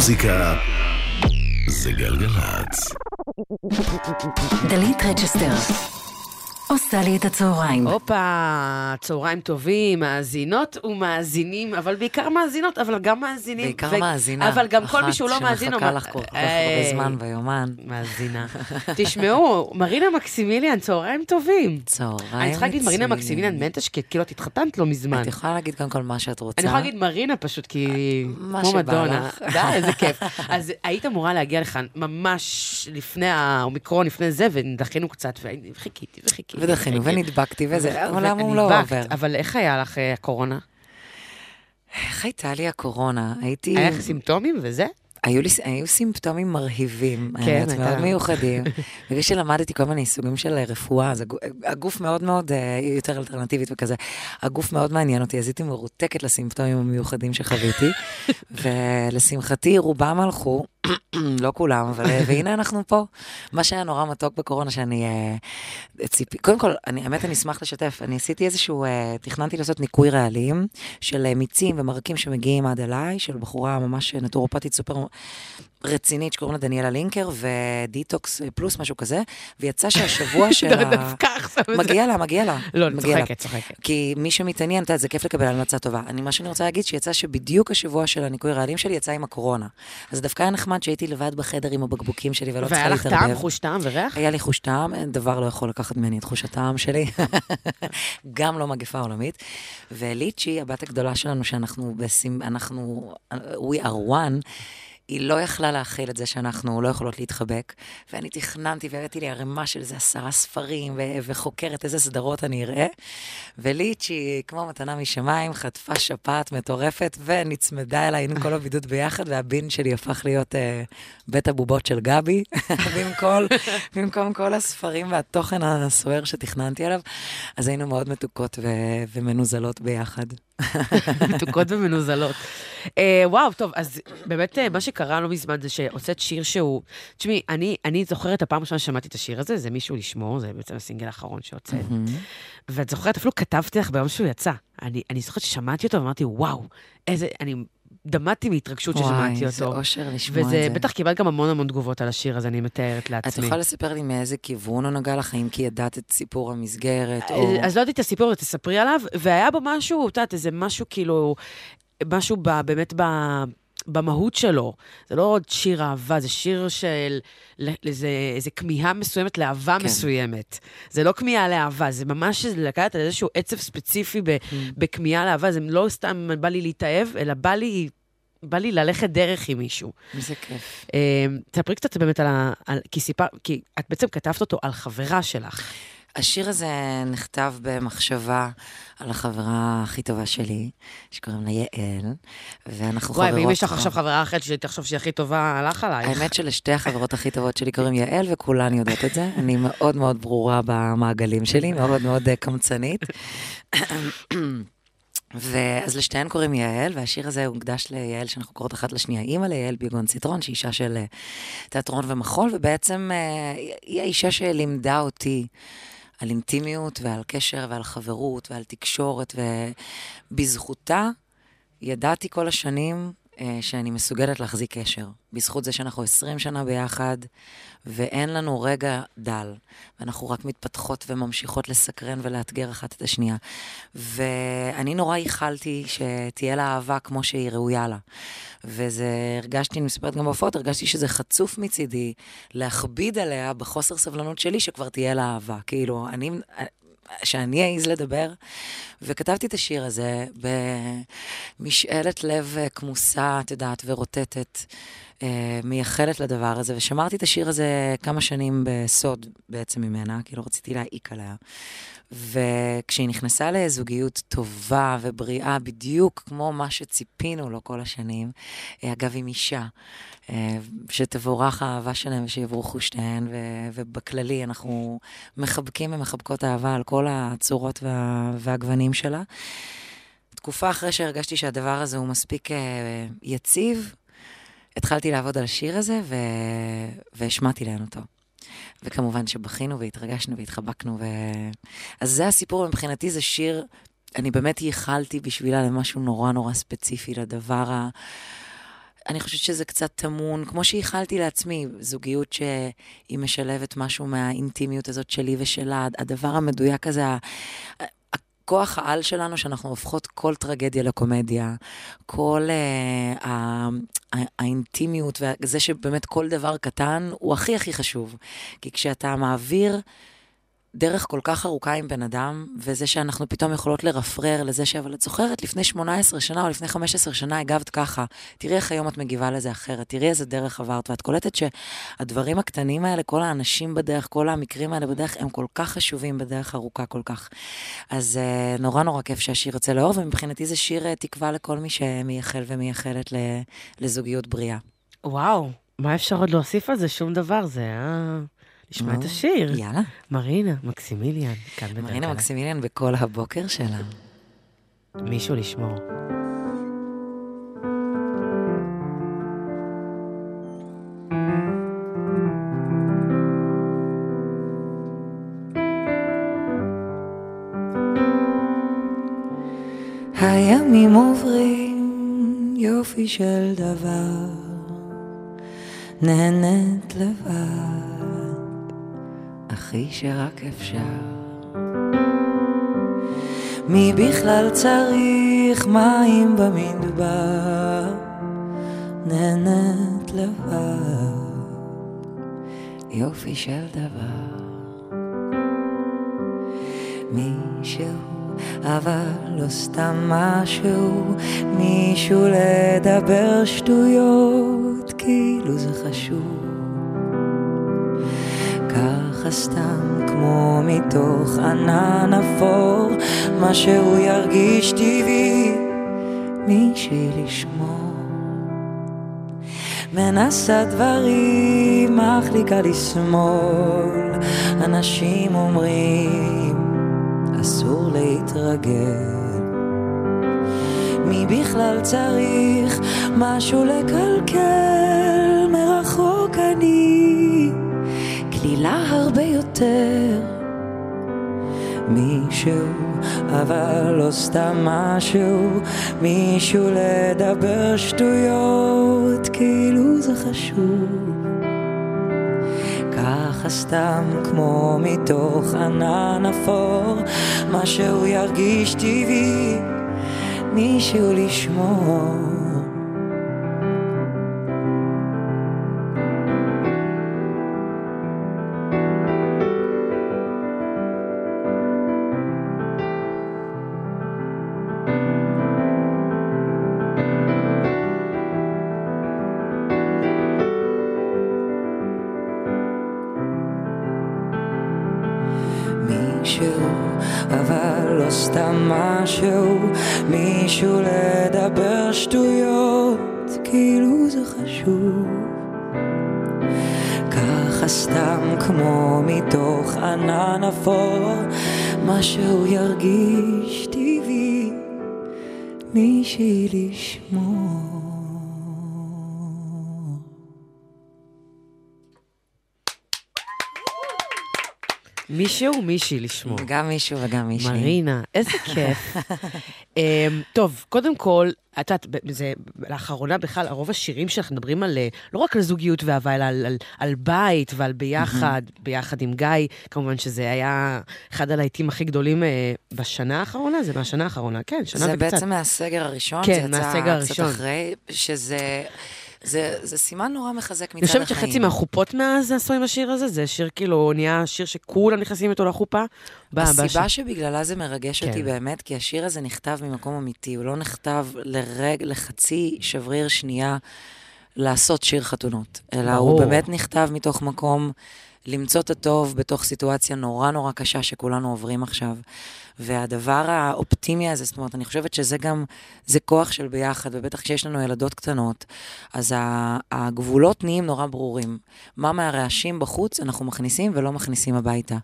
מוזיקה זה גלגלצ. דלית רצ'סטר עושה לי את הצהריים. הופה, צהריים טובים, מאזינות ומאזינים, אבל בעיקר מאזינות, אבל גם מאזינים. בעיקר ו- מאזינה. אבל גם כל מי שהוא לא מאזין... שמחכה או- לך כל כך הרבה זמן ביומן. מאזינה. תשמעו, מרינה מקסימיליאן, צהריים טובים. צהריים אני צריכה להגיד מרינה. מקסימיליאן מנטש, כי כאילו את התחתנת לא מזמן. את יכולה להגיד קודם כל מה שאת רוצה. אני יכולה להגיד מרינה פשוט, כי מה כמו שבא מדונה. לך. די, איזה כיף. אז היית אמורה להגיע לכאן ממש לפני האומיקרון, לפני זה, ודחינו קצת, וחיכיתי וחיכיתי. ודחינו. ונדבקתי, וזה, העולם הוא לא עובר. אבל איך היה לך אה, הקורונה? איך הייתה לי הקורונה? הייתי... היה לך סימפטומים וזה? היו לי, היו סימפטומים מרהיבים, כן, האמת, מאוד מיוחדים. בגלל שלמדתי כל מיני סוגים של אה, רפואה, אז הגוף, מאוד מאוד אה, יותר אלטרנטיבית וכזה. הגוף מאוד מעניין אותי, אז הייתי מרותקת לסימפטומים המיוחדים שחוויתי, ולשמחתי רובם הלכו, לא כולם, אבל אה, והנה אנחנו פה. מה שהיה נורא מתוק בקורונה, שאני אה, ציפי, קודם כל, אני, האמת, אני אשמח לשתף, אני עשיתי איזשהו, אה, תכננתי לעשות ניקוי רעלים של מיצים ומרקים שמגיעים עד אליי, של בחורה ממש נטורופטית סופר רצינית שקוראים לה דניאלה לינקר, ודיטוקס פלוס, משהו כזה, ויצא שהשבוע שלה... דווקא עכשיו זה- מגיע לה, מגיע לה. לא, אני לה. צוחקת, צוחקת. כי מי שמתעניין, את יודעת, זה כיף לקבל המלצה טובה. אני, מה שאני רוצה להגיד, שיצא שבדיוק השבוע של הניקוי רעלים שלי יצא עם הקורונה. אז דווקא היה נחמד שהייתי לבד בחדר עם הבקבוקים שלי ולא צריכה והיה לך להתערבב. טעם, חוש טעם וריח? היה לי חוש טעם, דבר לא יכול לקחת ממני את חוש הטעם שלי. גם לא מגפה עולמית. וליצ'י, הבת הגדולה שלנו, שאנחנו בסימ... אנחנו... We are one. היא לא יכלה להכיל את זה שאנחנו לא יכולות להתחבק, ואני תכננתי והבאתי לי ערימה של איזה עשרה ספרים, ו- וחוקרת איזה סדרות אני אראה, וליצ'י, כמו מתנה משמיים, חטפה שפעת מטורפת, ונצמדה אליי עם כל הבידוד ביחד, והבין שלי הפך להיות אה, בית הבובות של גבי, במקום, במקום כל הספרים והתוכן הסוער שתכננתי עליו, אז היינו מאוד מתוקות ו- ומנוזלות ביחד. מתוקות ומנוזלות. אה, וואו, טוב, אז באמת אה, מה שקרה לא מזמן זה שהוצאת שיר שהוא... תשמעי, אני, אני זוכרת את הפעם הראשונה ששמעתי את השיר הזה, זה מישהו לשמור, זה בעצם הסינגל האחרון שהוצאת. ואת זוכרת, אפילו כתבתי לך ביום שהוא יצא. אני, אני זוכרת ששמעתי אותו ואמרתי, וואו, איזה... אני דמעתי מהתרגשות ששמעתי וואי, זה אותו. אושר לשמוע את וזה, זה. בטח קיבלת גם המון המון תגובות על השיר הזה, אני מתארת את לעצמי. יכולה לספר לי מאיזה כיוון הוא נגע לך, האם כי ידעת את סיפור המסגרת, או... אז לא יודעת את הסיפור, תספרי עליו, והיה בו משהו, את יודעת, איזה משהו כאילו, משהו ב, באמת ב, במהות שלו. זה לא עוד שיר אהבה, זה שיר של איזה, איזה כמיהה מסוימת לאהבה כן. מסוימת. זה לא כמיהה לאהבה, זה ממש לקחת על איזשהו עצב ספציפי ב, בכמיהה לאהבה, זה לא סתם בא לי להתאהב, אלא בא לי... בא לי ללכת דרך עם מישהו. איזה כיף. אה, תספרי קצת באמת על ה... על, כי סיפר... כי את בעצם כתבת אותו על חברה שלך. השיר הזה נכתב במחשבה על החברה הכי טובה שלי, שקוראים לה יעל, ואנחנו וואי, חברות... ואם יש לך עכשיו חברה אחרת שתחשוב שהיא הכי טובה, הלך עלייך. האמת שלשתי החברות הכי טובות שלי קוראים יעל, וכולן יודעות את זה. אני מאוד מאוד ברורה במעגלים שלי, מאוד מאוד אה, קמצנית. ואז לשתיהן קוראים יעל, והשיר הזה הוקדש ליעל, שאנחנו קוראות אחת לשנייה, אימא ליעל ביגון ציטרון, שהיא אישה של אה, תיאטרון ומחול, ובעצם אה, היא האישה שלימדה אותי על אינטימיות ועל קשר ועל חברות ועל תקשורת, ובזכותה ידעתי כל השנים שאני מסוגלת להחזיק קשר. בזכות זה שאנחנו 20 שנה ביחד, ואין לנו רגע דל, ואנחנו רק מתפתחות וממשיכות לסקרן ולאתגר אחת את השנייה. ואני נורא ייחלתי שתהיה לה אהבה כמו שהיא ראויה לה. וזה, הרגשתי, אני מספרת גם בהופעות, הרגשתי שזה חצוף מצידי להכביד עליה בחוסר סבלנות שלי שכבר תהיה לה אהבה. כאילו, אני... שאני אעז לדבר, וכתבתי את השיר הזה במשאלת לב אה, כמוסה, את יודעת, ורוטטת, מייחלת לדבר הזה, ושמרתי את השיר הזה כמה שנים בסוד בעצם ממנה, כי לא רציתי להעיק עליה. וכשהיא נכנסה לזוגיות טובה ובריאה, בדיוק כמו מה שציפינו לו כל השנים, אה, אגב, עם אישה, אה, שתבורך האהבה שלהם ושיבורכו שתיהן, ו- ובכללי אנחנו מחבקים ומחבקות אהבה על כל הצורות וה- והגוונים שלה. תקופה אחרי שהרגשתי שהדבר הזה הוא מספיק אה, יציב, התחלתי לעבוד על השיר הזה ו... והשמעתי להן אותו. וכמובן שבכינו והתרגשנו והתחבקנו. ו... אז זה הסיפור, מבחינתי זה שיר, אני באמת ייחלתי בשבילה למשהו נורא נורא ספציפי, לדבר ה... אני חושבת שזה קצת טמון, כמו שאיחלתי לעצמי, זוגיות שהיא משלבת משהו מהאינטימיות הזאת שלי ושלה, הדבר המדויק הזה, הכוח העל שלנו, שאנחנו הופכות כל טרגדיה לקומדיה, כל uh, ה- ה- האינטימיות, וזה שבאמת כל דבר קטן הוא הכי הכי חשוב. כי כשאתה מעביר... דרך כל כך ארוכה עם בן אדם, וזה שאנחנו פתאום יכולות לרפרר לזה ש... אבל את זוכרת, לפני 18 שנה או לפני 15 שנה הגבת ככה, תראי איך היום את מגיבה לזה אחרת, תראי איזה דרך עברת, ואת קולטת שהדברים הקטנים האלה, כל האנשים בדרך, כל המקרים האלה בדרך, הם כל כך חשובים בדרך ארוכה כל כך. אז uh, נורא נורא כיף שהשיר יוצא לאור, ומבחינתי זה שיר uh, תקווה לכל מי שמייחל ומייחלת. לזוגיות בריאה. וואו, מה אפשר עוד להוסיף על זה? שום דבר, זה היה... נשמע את השיר. יאללה. מרינה מקסימיליאן, כאן בדרכלה. מרינה מקסימיליאן בכל הבוקר שלה. מישהו לשמור. הימים עוברים יופי של דבר, נהנית לבד, הכי שרק אפשר. מי בכלל צריך מים במדבר, נהנית לבד, יופי של דבר. מישהו, אבל לא סתם משהו, מישהו לדבר שטויות, כאילו זה חשוב. ככה סתם כמו מתוך ענן אפור, מה שהוא ירגיש טבעי, מישהי לשמור. מנסה דברים, מחליקה לשמאל, אנשים אומרים, אסור להתרגל. מי בכלל צריך משהו לקלקל? קלילה הרבה יותר. מישהו, אבל לא סתם משהו, מישהו לדבר שטויות, כאילו זה חשוב. ככה סתם כמו מתוך ענן אפור, מה שהוא ירגיש טבעי, מישהו לשמור. משהו, מישהו לדבר שטויות, כאילו זה חשוב. ככה סתם כמו מתוך ענן אפור, מה שהוא ירגיש טבעי, מישהי לשמור. מישהו, מישהי לשמור. גם מישהו וגם מישהי. מרינה, איזה כיף. אמ, טוב, קודם כל, את יודעת, זה, לאחרונה בכלל, רוב השירים שלך מדברים על, אה, לא רק על זוגיות ואהבה, אלא על, על, על בית ועל ביחד, ביחד עם גיא. כמובן שזה היה אחד הלהיטים הכי גדולים אה, בשנה האחרונה, זה מהשנה האחרונה, כן, שנה זה וקצת. בעצם מהסגר הראשון, כן, זה יצא מהסגר קצת. אחרי, שזה זה, זה סימן נורא מחזק מצד אני החיים. חושבת שחצי מהחופות מאז עשו עם השיר הזה, זה שיר כאילו, נהיה שיר שכולם נכנסים איתו לחופה. הסיבה בשיר. שבגללה זה מרגש אותי כן. באמת, כי השיר הזה נכתב ממקום אמיתי, הוא לא נכתב לרג, לחצי שבריר שנייה לעשות שיר חתונות, אלא ברור. הוא באמת נכתב מתוך מקום למצוא את הטוב בתוך סיטואציה נורא נורא קשה שכולנו עוברים עכשיו. והדבר האופטימי הזה, זאת אומרת, אני חושבת שזה גם, זה כוח של ביחד, ובטח כשיש לנו ילדות קטנות, אז הגבולות נהיים נורא ברורים. מה מהרעשים בחוץ אנחנו מכניסים ולא מכניסים הביתה.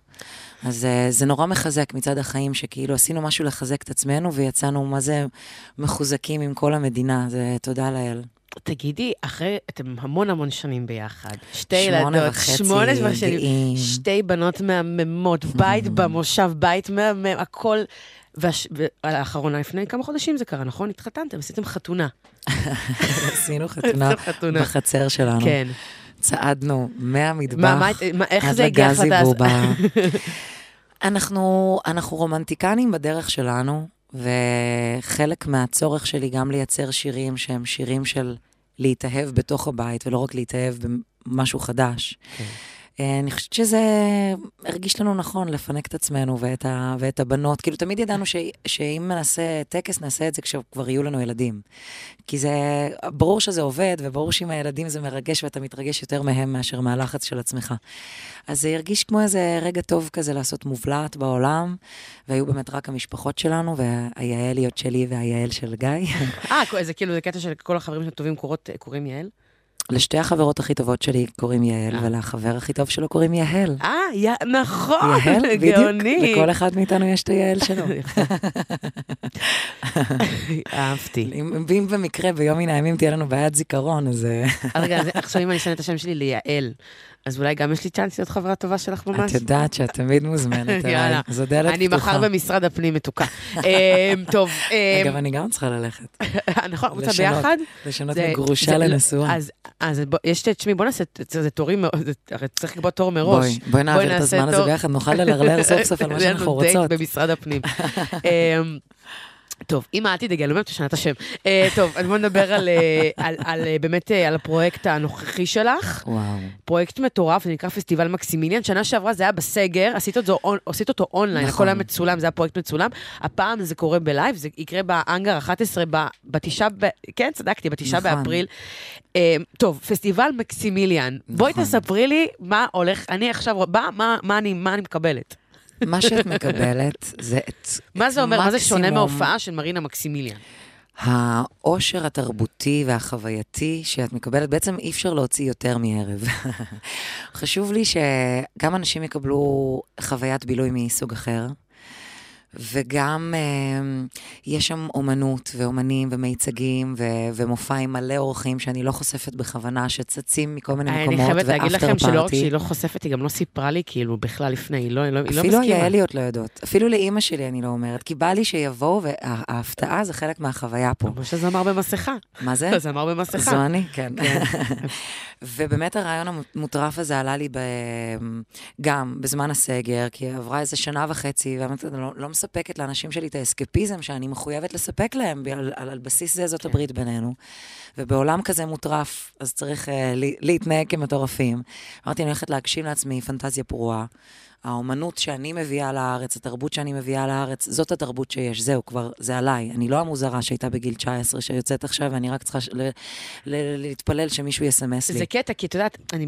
אז אה, זה נורא מחזק מצד החיים, שכאילו עשינו משהו לחזק את עצמנו, ויצאנו מה זה מחוזקים עם כל המדינה, זה תודה לאל. תגידי, אחרי, אתם המון המון שנים ביחד. שתי ילדות, וחצי שמונה כבר שנים. שתי בנות מהממות, בית במושב, בית מהמם, הכל. והש- והאחרונה, לפני כמה חודשים זה קרה, נכון? התחתנתם, עשיתם חתונה. עשינו חתונה. בחצר שלנו. כן. צעדנו מהמטבח מה, מה, איך זה הגיע לגזי? בובה. אנחנו, אנחנו רומנטיקנים בדרך שלנו, וחלק מהצורך שלי גם לייצר שירים שהם שירים של להתאהב בתוך הבית, ולא רק להתאהב במשהו חדש. כן. אה, אני חושבת שזה הרגיש לנו נכון לפנק את עצמנו ואת, ה, ואת הבנות. כאילו, תמיד ידענו ש, שאם נעשה טקס, נעשה את זה כשכבר יהיו לנו ילדים. כי זה, ברור שזה עובד, וברור שעם הילדים זה מרגש, ואתה מתרגש יותר מהם מאשר מהלחץ של עצמך. אז זה הרגיש כמו איזה רגע טוב כזה לעשות מובלעת בעולם, והיו באמת רק המשפחות שלנו, והיעליות שלי והיעל של גיא. אה, זה כאילו, זה קטע של כל החברים הטובים קוראים יעל? לשתי החברות הכי טובות שלי קוראים יעל, אה. ולחבר הכי טוב שלו קוראים יהל. אה, יא- נכון, בדיוק. גאוני. לכל אחד מאיתנו יש את היעל שלו. אהבתי. אם במקרה ביום מן הימים תהיה לנו בעיית זיכרון, אז... אה, אז רגע, עכשיו אם אני אשנה את השם שלי ליעל, אז אולי גם יש לי צ'אנס להיות חברה טובה שלך ממש? את יודעת שאת תמיד מוזמנת אליי. זו דלת אני פתוחה. מחר במשרד הפנים מתוקה. אמ, טוב, אמ, אגב, אני גם צריכה ללכת. נכון, רוצה. ביחד? לשנות מגרושה לנשואה. אז, יש, תשמעי, בוא נעשה, זה תורים, הרי צריך לקבוע תור מראש. בואי, בואי נעביר את הזמן הזה. ביחד, נוכל ללרלר סוף סוף על מה שאנחנו רוצות. במשרד הפנים. טוב, אם את תדאגי, אני באמת משנה את השם. אה, טוב, אז בואו נדבר על, אה, על, על, אה, באמת על הפרויקט הנוכחי שלך. וואו. פרויקט מטורף, זה נקרא פסטיבל מקסימיליאן. שנה שעברה זה היה בסגר, עשית אותו, עשית אותו אונליין, נכון. הכל היה מצולם, זה היה פרויקט מצולם. הפעם זה קורה ב live, זה יקרה בהאנגר 11, ב- בתשעה, ב... כן, צדקתי, בתשעה נכון. באפריל. טוב, פסטיבל מקסימיליאן. בואי נכון. תספרי לי מה הולך, אני עכשיו באה, מה, מה, אני, מה אני מקבלת. מה שאת מקבלת זה את מה זה אומר, מה זה שונה מקסימום מההופעה של מרינה מקסימיליאן? העושר התרבותי והחווייתי שאת מקבלת, בעצם אי אפשר להוציא יותר מערב. חשוב לי שגם אנשים יקבלו חוויית בילוי מסוג אחר, וגם אה, יש שם אומנות ואומנים ומיצגים ו- ומופע עם מלא אורחים שאני לא חושפת בכוונה, שצצים מכל מיני אני מקומות, חייבת להגיד ואפטר לכם שלא רק פארטי. שהיא לא חושפת, היא גם לא סיפרה לי כאילו בכלל לפני, היא לא היא לא- היא לא אפילו מסכימה. היעליות לא יודעות. אפילו לאימא שלי אני לא אומרת, כי בא לי שיבואו, וההפתעה זה חלק מהחוויה פה. כמו שזמר במסכה. מה זה? זמר במסכה. זו אני, כן. ובאמת הרעיון המוטרף הזה עלה לי ב... גם בזמן הסגר, כי עברה איזה שנה וחצי, ואמרתי, אני לא, לא מספקת לאנשים שלי את האסקפיזם שאני מחויבת לספק להם, על, על, על בסיס זה זאת הברית בינינו. ובעולם כזה מוטרף, אז צריך uh, להתנהג כמטורפים. אמרתי, אני הולכת להגשים לעצמי פנטזיה פרועה. האומנות שאני מביאה לארץ, התרבות שאני מביאה לארץ, זאת התרבות שיש, זהו, כבר, זה עליי. אני לא המוזרה שהייתה בגיל 19, שיוצאת עכשיו, ואני רק צריכה ל- ל- להתפלל שמישהו יסמס לי. זה קטע, כי את יודעת, אני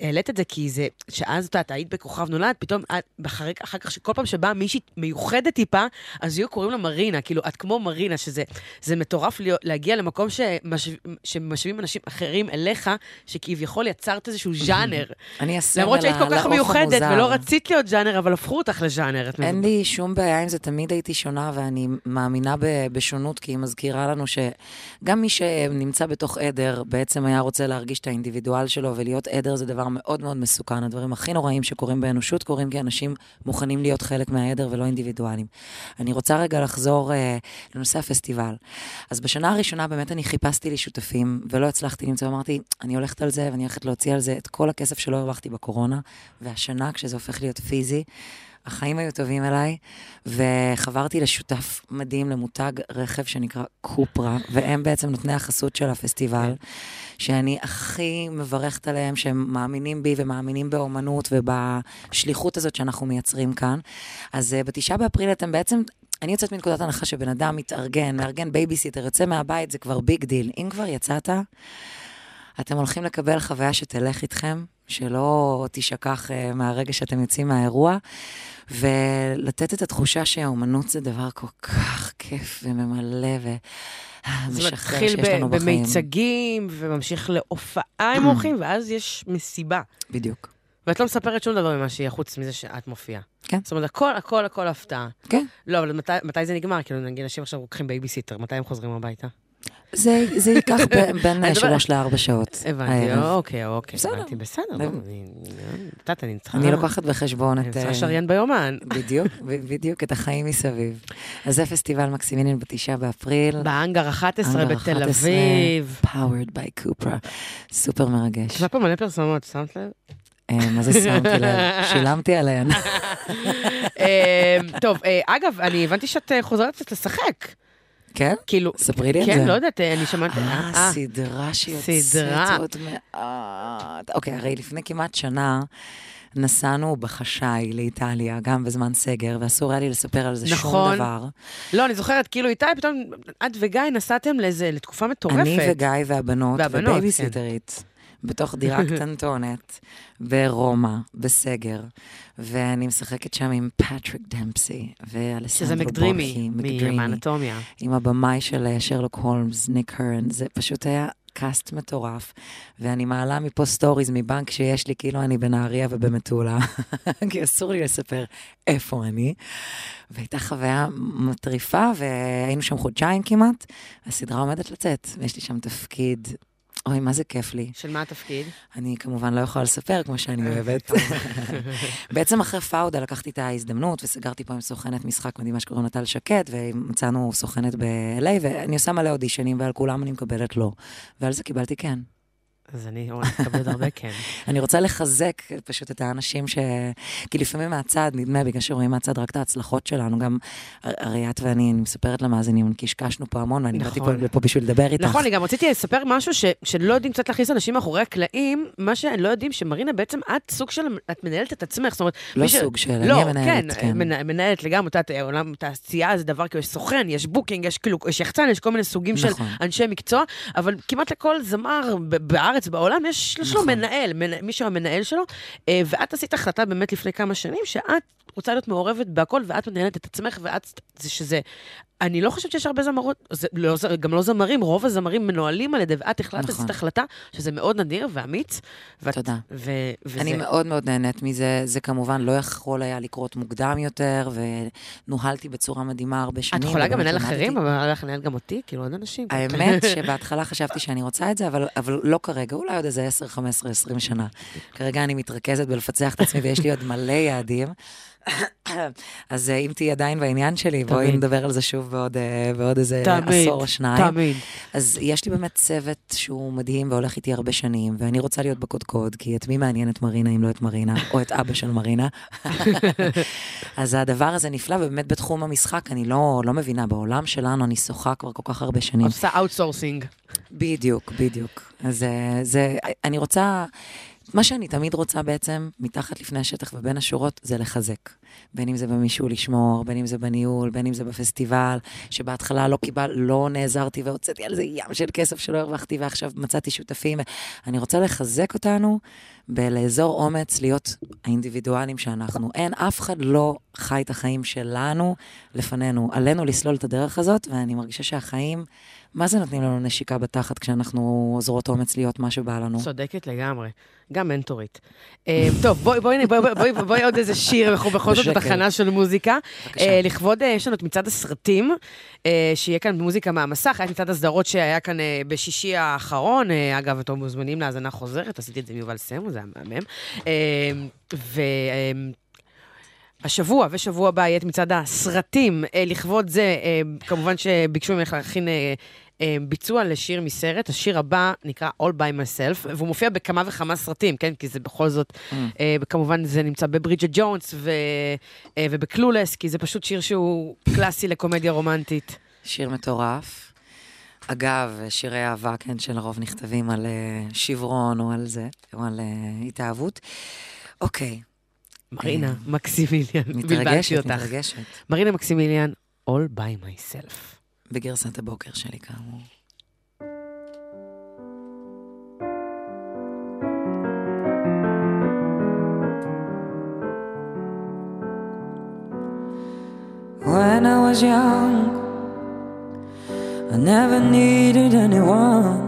העלית את זה כי זה, שאז את יודעת, היית בכוכב נולד, פתאום אחרי, אחר כך, כל פעם שבאה מישהי מיוחדת טיפה, אז היו קוראים לה מרינה, כאילו, את כמו מרינה, שזה זה מטורף להגיע למקום שמש, שמשווים אנשים אחרים אליך, שכביכול יצרת איזשהו ז'אנר. אני הסמל למרות שהיית כל כך מיוחדת. ולא רצית להיות ז'אנר, אבל הפכו אותך לז'אנר. אין? לי שום בעיה עם זה, תמיד הייתי שונה, ואני מאמינה ב- בשונות, כי היא מזכירה לנו שגם מי שנמצא בתוך עדר, בעצם היה רוצה להרגיש את האינדיבידואל שלו, ולהיות עדר זה דבר מאוד מאוד מסוכן. הדברים הכי נוראים שקורים באנושות קורים כי אנשים מוכנים להיות חלק מהעדר ולא אינדיבידואלים. אני רוצה רגע לחזור אה, לנושא הפסטיבל. אז בשנה הראשונה באמת אני חיפשתי לי שותפים, ולא הצלחתי למצוא, אמרתי, אני הולכת על זה, ואני הולכת להוציא על זה את כל הכסף שלא הרווחתי בקורונה, והשנה, כשזה הופך להיות פיזי, החיים היו טובים אליי, וחברתי לשותף מדהים למותג רכב שנקרא קופרה, והם בעצם נותני החסות של הפסטיבל, שאני הכי מברכת עליהם, שהם מאמינים בי ומאמינים באומנות ובשליחות הזאת שאנחנו מייצרים כאן. אז uh, בתשעה באפריל אתם בעצם... אני יוצאת מנקודת הנחה שבן אדם מתארגן, מארגן בייביסיטר, יוצא מהבית, זה כבר big deal. אם כבר יצאת, אתם הולכים לקבל חוויה שתלך איתכם, שלא תשכח uh, מהרגע שאתם יוצאים מהאירוע, ולתת את התחושה שהאומנות זה דבר כל כך כיף וממלא זה מתחיל שיש לנו בחיים. במיצגים, וממשיך להופעה עם אורחים, ואז יש מסיבה. בדיוק. ואת לא מספרת שום דבר ממה שיהיה, חוץ מזה שאת מופיעה. כן. זאת אומרת, הכל, הכל, הכל הפתעה. כן. לא, אבל מתי, מתי זה נגמר? כאילו, נגיד, אנשים עכשיו לוקחים בייביסיטר, מתי הם חוזרים הביתה? זה, זה ייקח בין אני שלוש לארבע שעות. הבנתי. אוקיי, אוקיי, בסדר. הבנתי, בסדר. לא, אני- אני- אני צריכה... אני לוקחת בחשבון אני את... צריכה אה, לשריין ביומן. בדיוק, בדיוק, את החיים מסביב. אז זה פסטיבל מקסימיליאן בתשעה באפריל. בהאנגר 11 האנגר בתל 11, אביב. powered by קופרה. סופר מרגש. יש פה מלא פרסומות, שמת לב? אה, מה זה שמתי לב? שילמתי עליהן. אה, טוב, אה, אגב, אני הבנתי שאת אה, חוזרת קצת לשחק. כן? כאילו... ספרי לי את כן, זה. לא יודעת, אה, אני שמעתי... אה, אה, סדרה שיוצאת. עוד מעט. אוקיי, הרי לפני כמעט שנה נסענו בחשאי לאיטליה, גם בזמן סגר, ואסור היה לי לספר על זה שום נכון. דבר. לא, אני זוכרת, כאילו איתי, פתאום את וגיא נסעתם לאיזה, לתקופה מטורפת. אני וגיא והבנות, והבנות, ובייביסיטרית, בתוך דירה קטנטונת, ברומא, בסגר, ואני משחקת שם עם פטריק דמפסי, שזה ואלסנדרו מקדרימי, בורגי, מקדרימי, מהאנטומיה. עם הבמאי של אה, שרלוק הולמס, ניק הורן, זה פשוט היה קאסט מטורף, ואני מעלה מפה stories מבנק שיש לי, כאילו אני בנהריה ובמטולה, כי אסור לי לספר איפה אני. והייתה חוויה מטריפה, והיינו שם חודשיים כמעט, הסדרה עומדת לצאת, ויש לי שם תפקיד, אוי, מה זה כיף לי. של מה התפקיד? אני כמובן לא יכולה לספר כמו שאני אוהבת. בעצם אחרי פאודה לקחתי את ההזדמנות וסגרתי פה עם סוכנת משחק מדהימה שקוראים לה טל שקד, ומצאנו סוכנת ב-LA, ואני עושה מלא אודישנים, ועל כולם אני מקבלת לא. ועל זה קיבלתי כן. אז אני עוד הרבה כן. אני רוצה לחזק פשוט את האנשים ש... כי לפעמים מהצד, נדמה, בגלל שרואים מהצד רק את ההצלחות שלנו, גם הרי את ואני, אני מספרת למאזינים, קשקשנו פה המון, ואני באתי פה נכון. לפה בשביל לדבר איתך. נכון, אני גם רציתי לספר משהו שלא יודעים קצת להכניס אנשים מאחורי הקלעים, מה שהם לא יודעים, שמארינה בעצם, את סוג של, את מנהלת את עצמך, זאת אומרת... לא סוג של, אני לא, המנהלת, כן, כן. מנ- מנהלת לגמרי, את עולם תעשייה זה דבר, כאילו, יש סוכן, יש booking, יש כאילו, יחצן, יש כל מיני סוגים של נכון. אנשי מקצוע, אבל כמעט לכל זמר ב- בארץ, בעולם, יש יש לו נכון. מנהל, מנ- מישהו המנהל שלו, אה, ואת עשית החלטה באמת לפני כמה שנים, שאת רוצה להיות מעורבת בהכל, ואת מנהלת את עצמך, ואת, זה שזה... אני לא חושבת שיש הרבה זמרות, זה, לא, גם לא זמרים, רוב הזמרים מנוהלים על ידי, ואת החלטת נכון. לעשות החלטה, שזה מאוד נדיר ואמיץ. ואת, תודה. ו, וזה... אני מאוד מאוד נהנית מזה, זה כמובן לא יכול היה לקרות מוקדם יותר, ונוהלתי בצורה מדהימה הרבה שנים. את יכולה גם לנהל. אחרים, אבל היה לך לנהל גם אותי, כאילו עוד אנשים. האמת שבהתחלה חשבתי שאני רוצה את זה, אבל, אבל לא כרגע, אולי עוד איזה 10, 15, 20 שנה. כרגע אני מתרכזת בלפצח את עצמי ויש לי עוד מלא יעדים. אז אה, אם תהיי עדיין בעניין שלי, בואי. נדבר על זה שוב בעוד, אה, בעוד איזה תמיד, עשור או שניים. תמיד. אז יש לי באמת צוות שהוא מדהים והולך איתי הרבה שנים, ואני רוצה להיות בקודקוד, כי את מי מעניין את מרינה אם לא את מרינה, או את אבא של מרינה. אז הדבר הזה נפלא, ובאמת בתחום המשחק אני לא, לא מבינה, בעולם שלנו אני שוחה כבר כל כך הרבה שנים. עושה outsourcing. בדיוק, בדיוק. אז אה, זה, אני רוצה, מה שאני תמיד רוצה בעצם, מתחת לפני השטח ובין השורות, זה לחזק. בין אם זה במישהו לשמור, בין אם זה בניהול, בין אם זה בפסטיבל, שבהתחלה לא קיבל, לא נעזרתי והוצאתי על זה ים של כסף שלא הרווחתי, ועכשיו מצאתי שותפים. אני רוצה לחזק אותנו בלאזור אומץ, להיות האינדיבידואלים שאנחנו. אין, אף אחד לא חי את החיים שלנו לפנינו. עלינו לסלול את הדרך הזאת, ואני מרגישה שהחיים, מה זה נותנים לנו נשיקה בתחת כשאנחנו עוזרות אומץ להיות מה שבא לנו? צודקת לגמרי, גם מנטורית. אה, טוב, בואי, עוד איזה שיר, אנחנו בכל זאת. בתחנה של מוזיקה. בבקשה. אה, לכבוד, אה, יש לנו את מצעד הסרטים, אה, שיהיה כאן מוזיקה מהמסך, היה מצעד הסדרות שהיה כאן בשישי האחרון, אגב, אתם מוזמנים להאזנה חוזרת, עשיתי את זה עם יובל סמו, זה היה מהמם. ו... השבוע ושבוע הבא יהיה את מצעד הסרטים. לכבוד זה, כמובן שביקשו ממך להכין ביצוע לשיר מסרט. השיר הבא נקרא All by myself, והוא מופיע בכמה וכמה סרטים, כן? כי זה בכל זאת, אה, כמובן זה נמצא בברידג'ט ג'ונס ו, אה, ובקלולס, כי זה פשוט שיר שהוא קלאסי לקומדיה רומנטית. שיר מטורף. אגב, שירי אהבה, כן, שלרוב נכתבים על uh, שברון או על זה, או על uh, התאהבות. אוקיי, מרינה מקסימיליאן, מתרגשת, אותך. מתרגשת. מרינה מקסימיליאן, All by myself. בגרסת הבוקר שלי, כאמור. When I was young, I never needed anyone.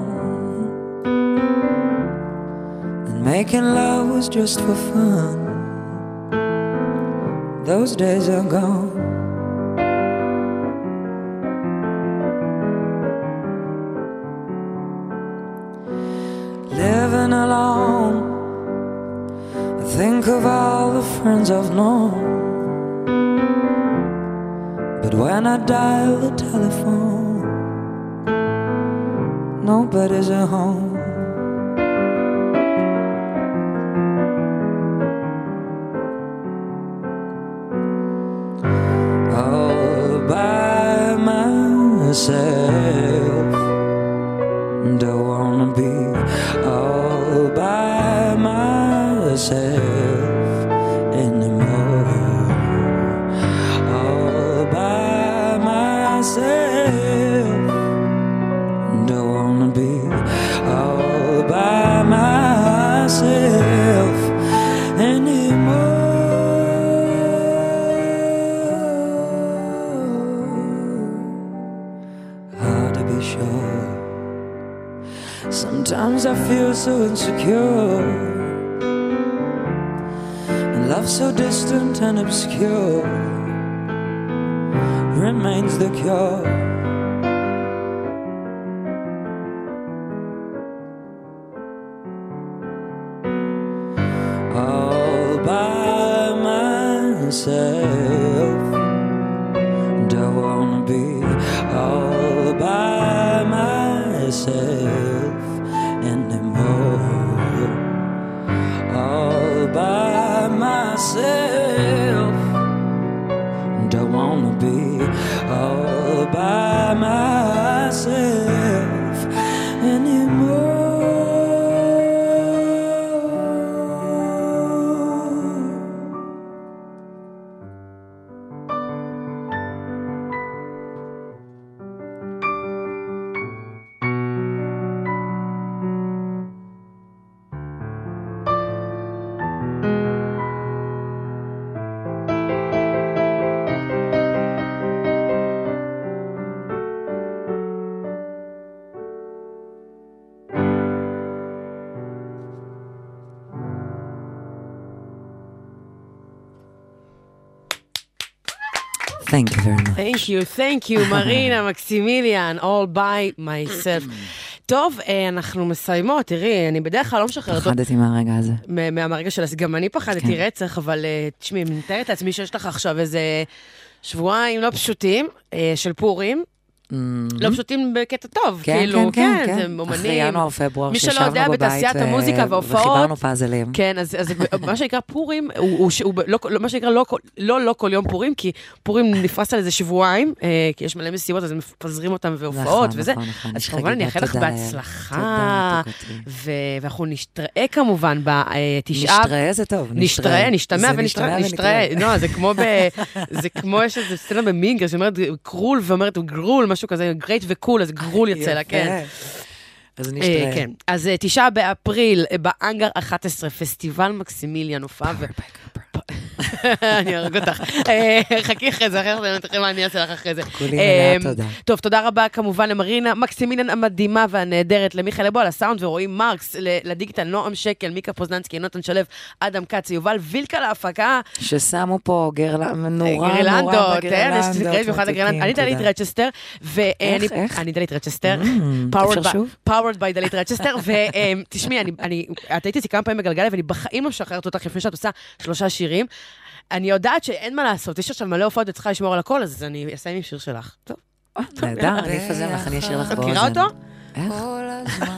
And making love was just for fun. Those days are gone. Friends I've known. But when I dial the telephone, nobody's at home. All by myself. Love so distant and obscure remains the cure. Thank you very much. Thank you, thank you, מרינה, מקסימיליאן, all by myself. טוב, אה, אנחנו מסיימות, תראי, אני בדרך כלל לא משחררת. פחדתי מהרגע הזה. מהרגע של... גם אני פחדתי כן. רצח, אבל אה, תשמעי, אני מתארת לעצמי שיש לך עכשיו איזה שבועיים לא פשוטים אה, של פורים. לא פשוטים בקטע טוב, Mm-hmm. כן, כאילו, כן, כן, זה כן. אומנים. אחרי ינואר-פברואר, מי שלא שישבנו יודע, בבית בתעשיית ו- המוזיקה וההופעות, וחיברנו פאזלים. כן, אז, אז מה שנקרא פורים, הוא, הוא, לא, לא, מה שנקרא לא, לא, לא כל יום פורים, כי פורים נפרס על איזה שבועיים, אה, כי יש מלא מסיבות, אז הם מפזרים אותם והופעות נכון, וזה. נכון, נכון, אז כמובן אני אאחל לך. בהצלחה, ואנחנו נשתראה כמובן בתשעה... נשתראה זה טוב, נשתראה, נשתמע זה ונשתראה, נשתראה. לא, זה. זה כמו, יש איזה סצנה במין גר שאומרת grool ואומרת grool, משהו כזה, great ו cool, אז grool יוצא לה, כן. אז אה, נשתראה. כן. אז אה, תשעה באפריל, אה, באנגר 11, פסטיבל מקסימיליאן, הופעה ו... אני אהרג אותך. אה, חכי אחרי זה, אחרי זה, תראי מה אני אעשה לך אחרי זה. כולי מלאה אה, תודה. טוב, תודה רבה כמובן למרינה מקסימיליאן המדהימה והנהדרת, למיכאל אבו על הסאונד ורועי מרקס, לדיגיטל נועם שקל, מיקה פוזננסקי, נותן שלו, אדם כץ, יובל וילקה להפקה, ששמו פה גרלה, נורא נורא גרלנדות, כן, בגרלנדות. מיוחד לגרלנד. מתוקים, אני דלית. רצ'שטר, ואני... איך? אני דלית רצ'שטר, Mm, שוב? powered by דלית רצ'שטר, ותשמעי, אני, אני, את הייתי אצלי כמה פעמים בגלגלייב, ואני בחיים לא משחררת אותך לפני שאת עושה שלושה שירים. אני יודעת שאין מה לעשות, יש עכשיו מלא הופעות וצריכה לשמור על הכל, אז אני אסיים עם שיר שלך. טוב, נהדר, אני אפזר לך, אני אשאיר לך באוזן. מכירה אותו? איך? כל הזמן